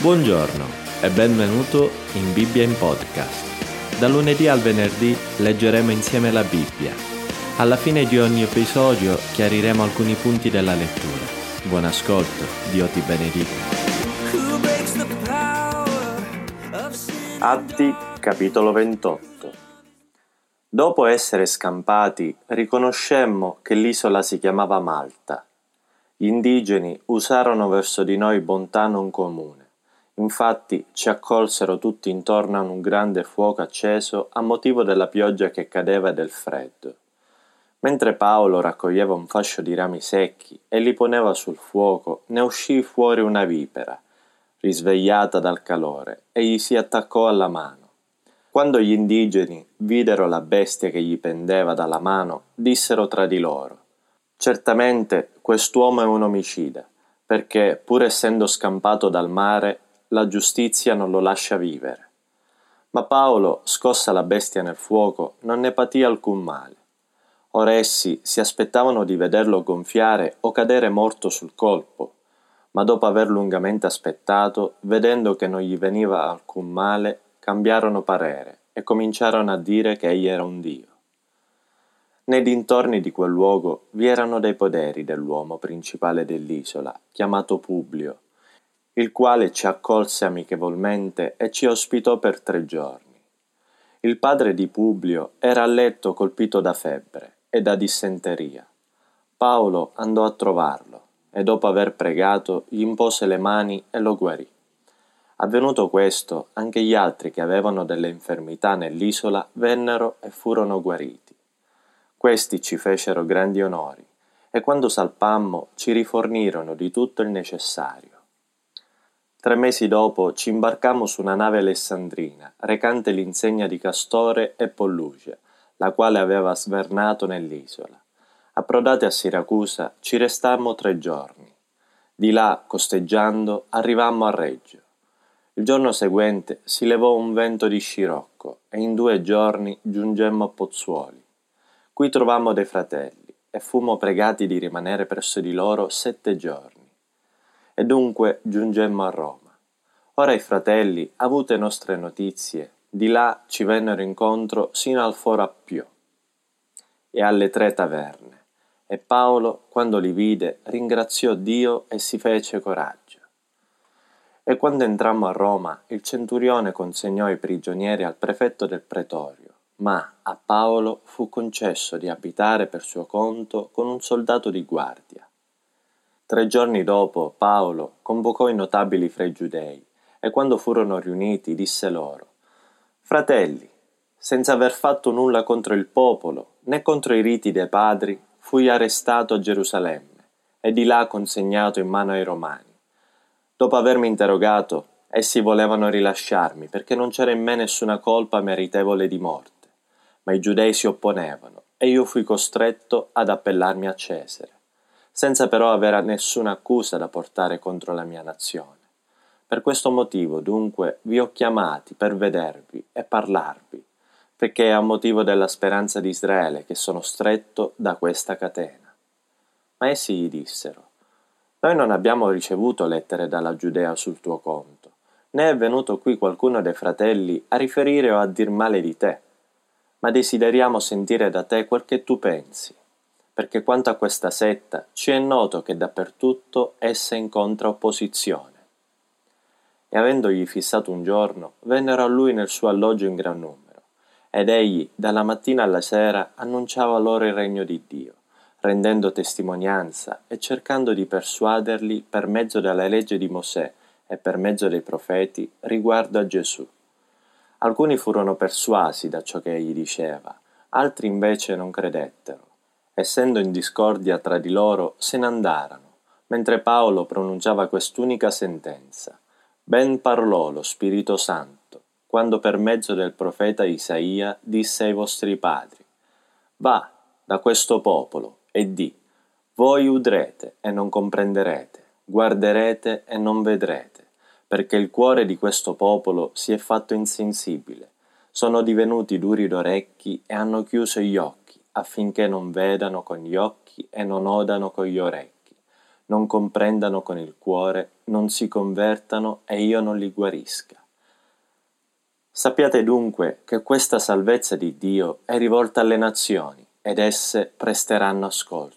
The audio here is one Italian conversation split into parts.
Buongiorno e benvenuto in Bibbia in podcast. Da lunedì al venerdì leggeremo insieme la Bibbia. Alla fine di ogni episodio chiariremo alcuni punti della lettura. Buon ascolto, Dio ti benedica. Atti capitolo 28 Dopo essere scampati, riconoscemmo che l'isola si chiamava Malta. Gli indigeni usarono verso di noi bontà non comune Infatti ci accolsero tutti intorno a un grande fuoco acceso a motivo della pioggia che cadeva e del freddo. Mentre Paolo raccoglieva un fascio di rami secchi e li poneva sul fuoco, ne uscì fuori una vipera, risvegliata dal calore, e gli si attaccò alla mano. Quando gli indigeni videro la bestia che gli pendeva dalla mano, dissero tra di loro Certamente quest'uomo è un omicida, perché, pur essendo scampato dal mare, la giustizia non lo lascia vivere. Ma Paolo, scossa la bestia nel fuoco, non ne patì alcun male. Ora essi si aspettavano di vederlo gonfiare o cadere morto sul colpo, ma dopo aver lungamente aspettato, vedendo che non gli veniva alcun male, cambiarono parere e cominciarono a dire che egli era un dio. Nei dintorni di quel luogo vi erano dei poderi dell'uomo principale dell'isola, chiamato Publio, il quale ci accolse amichevolmente e ci ospitò per tre giorni. Il padre di Publio era a letto colpito da febbre e da dissenteria. Paolo andò a trovarlo e dopo aver pregato gli impose le mani e lo guarì. Avvenuto questo, anche gli altri che avevano delle infermità nell'isola vennero e furono guariti. Questi ci fecero grandi onori e quando salpammo ci rifornirono di tutto il necessario. Tre mesi dopo ci imbarcammo su una nave alessandrina, recante l'insegna di Castore e Polluce, la quale aveva svernato nell'isola. Approdati a Siracusa, ci restammo tre giorni. Di là, costeggiando, arrivammo a Reggio. Il giorno seguente si levò un vento di scirocco e in due giorni giungemmo a Pozzuoli. Qui trovammo dei fratelli e fummo pregati di rimanere presso di loro sette giorni e dunque giungemmo a Roma. Ora i fratelli, avute nostre notizie, di là ci vennero incontro sino al Foro Appio e alle tre taverne, e Paolo, quando li vide, ringraziò Dio e si fece coraggio. E quando entrammo a Roma, il centurione consegnò i prigionieri al prefetto del pretorio, ma a Paolo fu concesso di abitare per suo conto con un soldato di guardia Tre giorni dopo Paolo convocò i notabili fra i giudei e quando furono riuniti disse loro Fratelli, senza aver fatto nulla contro il popolo né contro i riti dei padri, fui arrestato a Gerusalemme e di là consegnato in mano ai romani. Dopo avermi interrogato, essi volevano rilasciarmi perché non c'era in me nessuna colpa meritevole di morte, ma i giudei si opponevano e io fui costretto ad appellarmi a Cesare senza però avere nessuna accusa da portare contro la mia nazione. Per questo motivo, dunque, vi ho chiamati per vedervi e parlarvi, perché è a motivo della speranza di Israele che sono stretto da questa catena. Ma essi gli dissero, Noi non abbiamo ricevuto lettere dalla Giudea sul tuo conto, né è venuto qui qualcuno dei fratelli a riferire o a dir male di te, ma desideriamo sentire da te quel che tu pensi perché quanto a questa setta ci è noto che dappertutto essa incontra opposizione. E avendogli fissato un giorno, vennero a lui nel suo alloggio in gran numero, ed egli, dalla mattina alla sera, annunciava loro il regno di Dio, rendendo testimonianza e cercando di persuaderli per mezzo della legge di Mosè e per mezzo dei profeti riguardo a Gesù. Alcuni furono persuasi da ciò che egli diceva, altri invece non credettero essendo in discordia tra di loro, se ne andarono, mentre Paolo pronunciava quest'unica sentenza. Ben parlò lo Spirito Santo, quando per mezzo del profeta Isaia disse ai vostri padri, Va da questo popolo e di, voi udrete e non comprenderete, guarderete e non vedrete, perché il cuore di questo popolo si è fatto insensibile, sono divenuti duri d'orecchi e hanno chiuso gli occhi affinché non vedano con gli occhi e non odano con gli orecchi, non comprendano con il cuore, non si convertano e io non li guarisca. Sappiate dunque che questa salvezza di Dio è rivolta alle nazioni ed esse presteranno ascolto.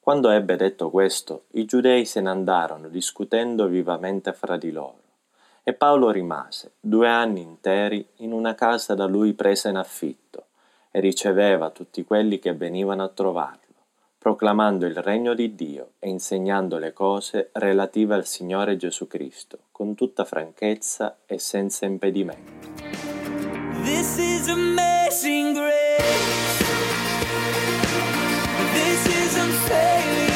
Quando ebbe detto questo, i giudei se ne andarono discutendo vivamente fra di loro. E Paolo rimase due anni interi in una casa da lui presa in affitto e riceveva tutti quelli che venivano a trovarlo proclamando il regno di Dio e insegnando le cose relative al Signore Gesù Cristo, con tutta franchezza e senza impedimento. This is amazing grace. This is unfailing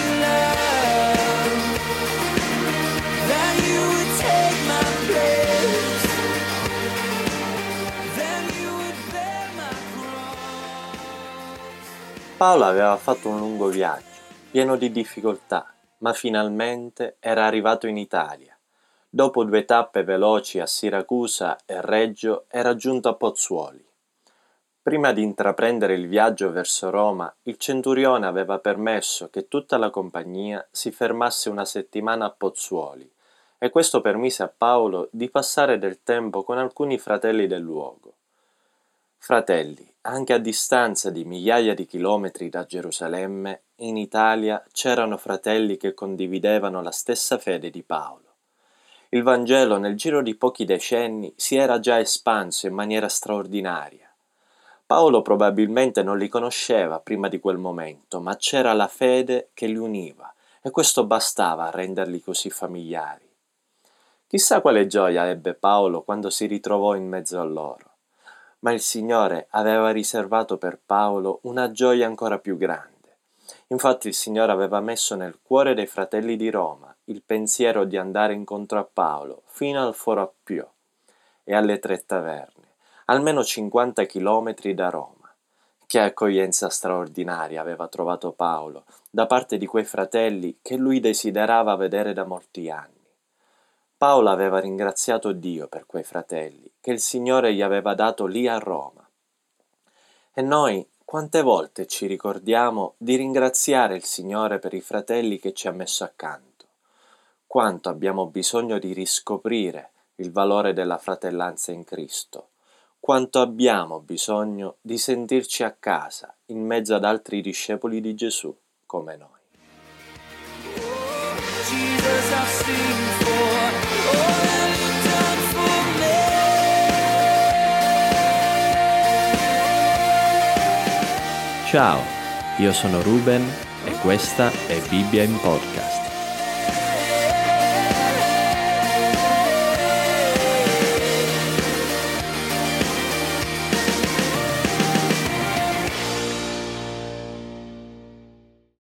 Paolo aveva fatto un lungo viaggio, pieno di difficoltà, ma finalmente era arrivato in Italia. Dopo due tappe veloci a Siracusa e Reggio era giunto a Pozzuoli. Prima di intraprendere il viaggio verso Roma, il centurione aveva permesso che tutta la compagnia si fermasse una settimana a Pozzuoli e questo permise a Paolo di passare del tempo con alcuni fratelli del luogo. Fratelli, anche a distanza di migliaia di chilometri da Gerusalemme, in Italia c'erano fratelli che condividevano la stessa fede di Paolo. Il Vangelo nel giro di pochi decenni si era già espanso in maniera straordinaria. Paolo probabilmente non li conosceva prima di quel momento, ma c'era la fede che li univa e questo bastava a renderli così familiari. Chissà quale gioia ebbe Paolo quando si ritrovò in mezzo a loro ma il Signore aveva riservato per Paolo una gioia ancora più grande. Infatti il Signore aveva messo nel cuore dei fratelli di Roma il pensiero di andare incontro a Paolo fino al Foro Appio e alle Tre Taverne, almeno 50 chilometri da Roma. Che accoglienza straordinaria aveva trovato Paolo da parte di quei fratelli che lui desiderava vedere da molti anni. Paolo aveva ringraziato Dio per quei fratelli che il Signore gli aveva dato lì a Roma. E noi quante volte ci ricordiamo di ringraziare il Signore per i fratelli che ci ha messo accanto? Quanto abbiamo bisogno di riscoprire il valore della fratellanza in Cristo? Quanto abbiamo bisogno di sentirci a casa in mezzo ad altri discepoli di Gesù come noi? Ciao, io sono Ruben e questa è Bibbia in Podcast.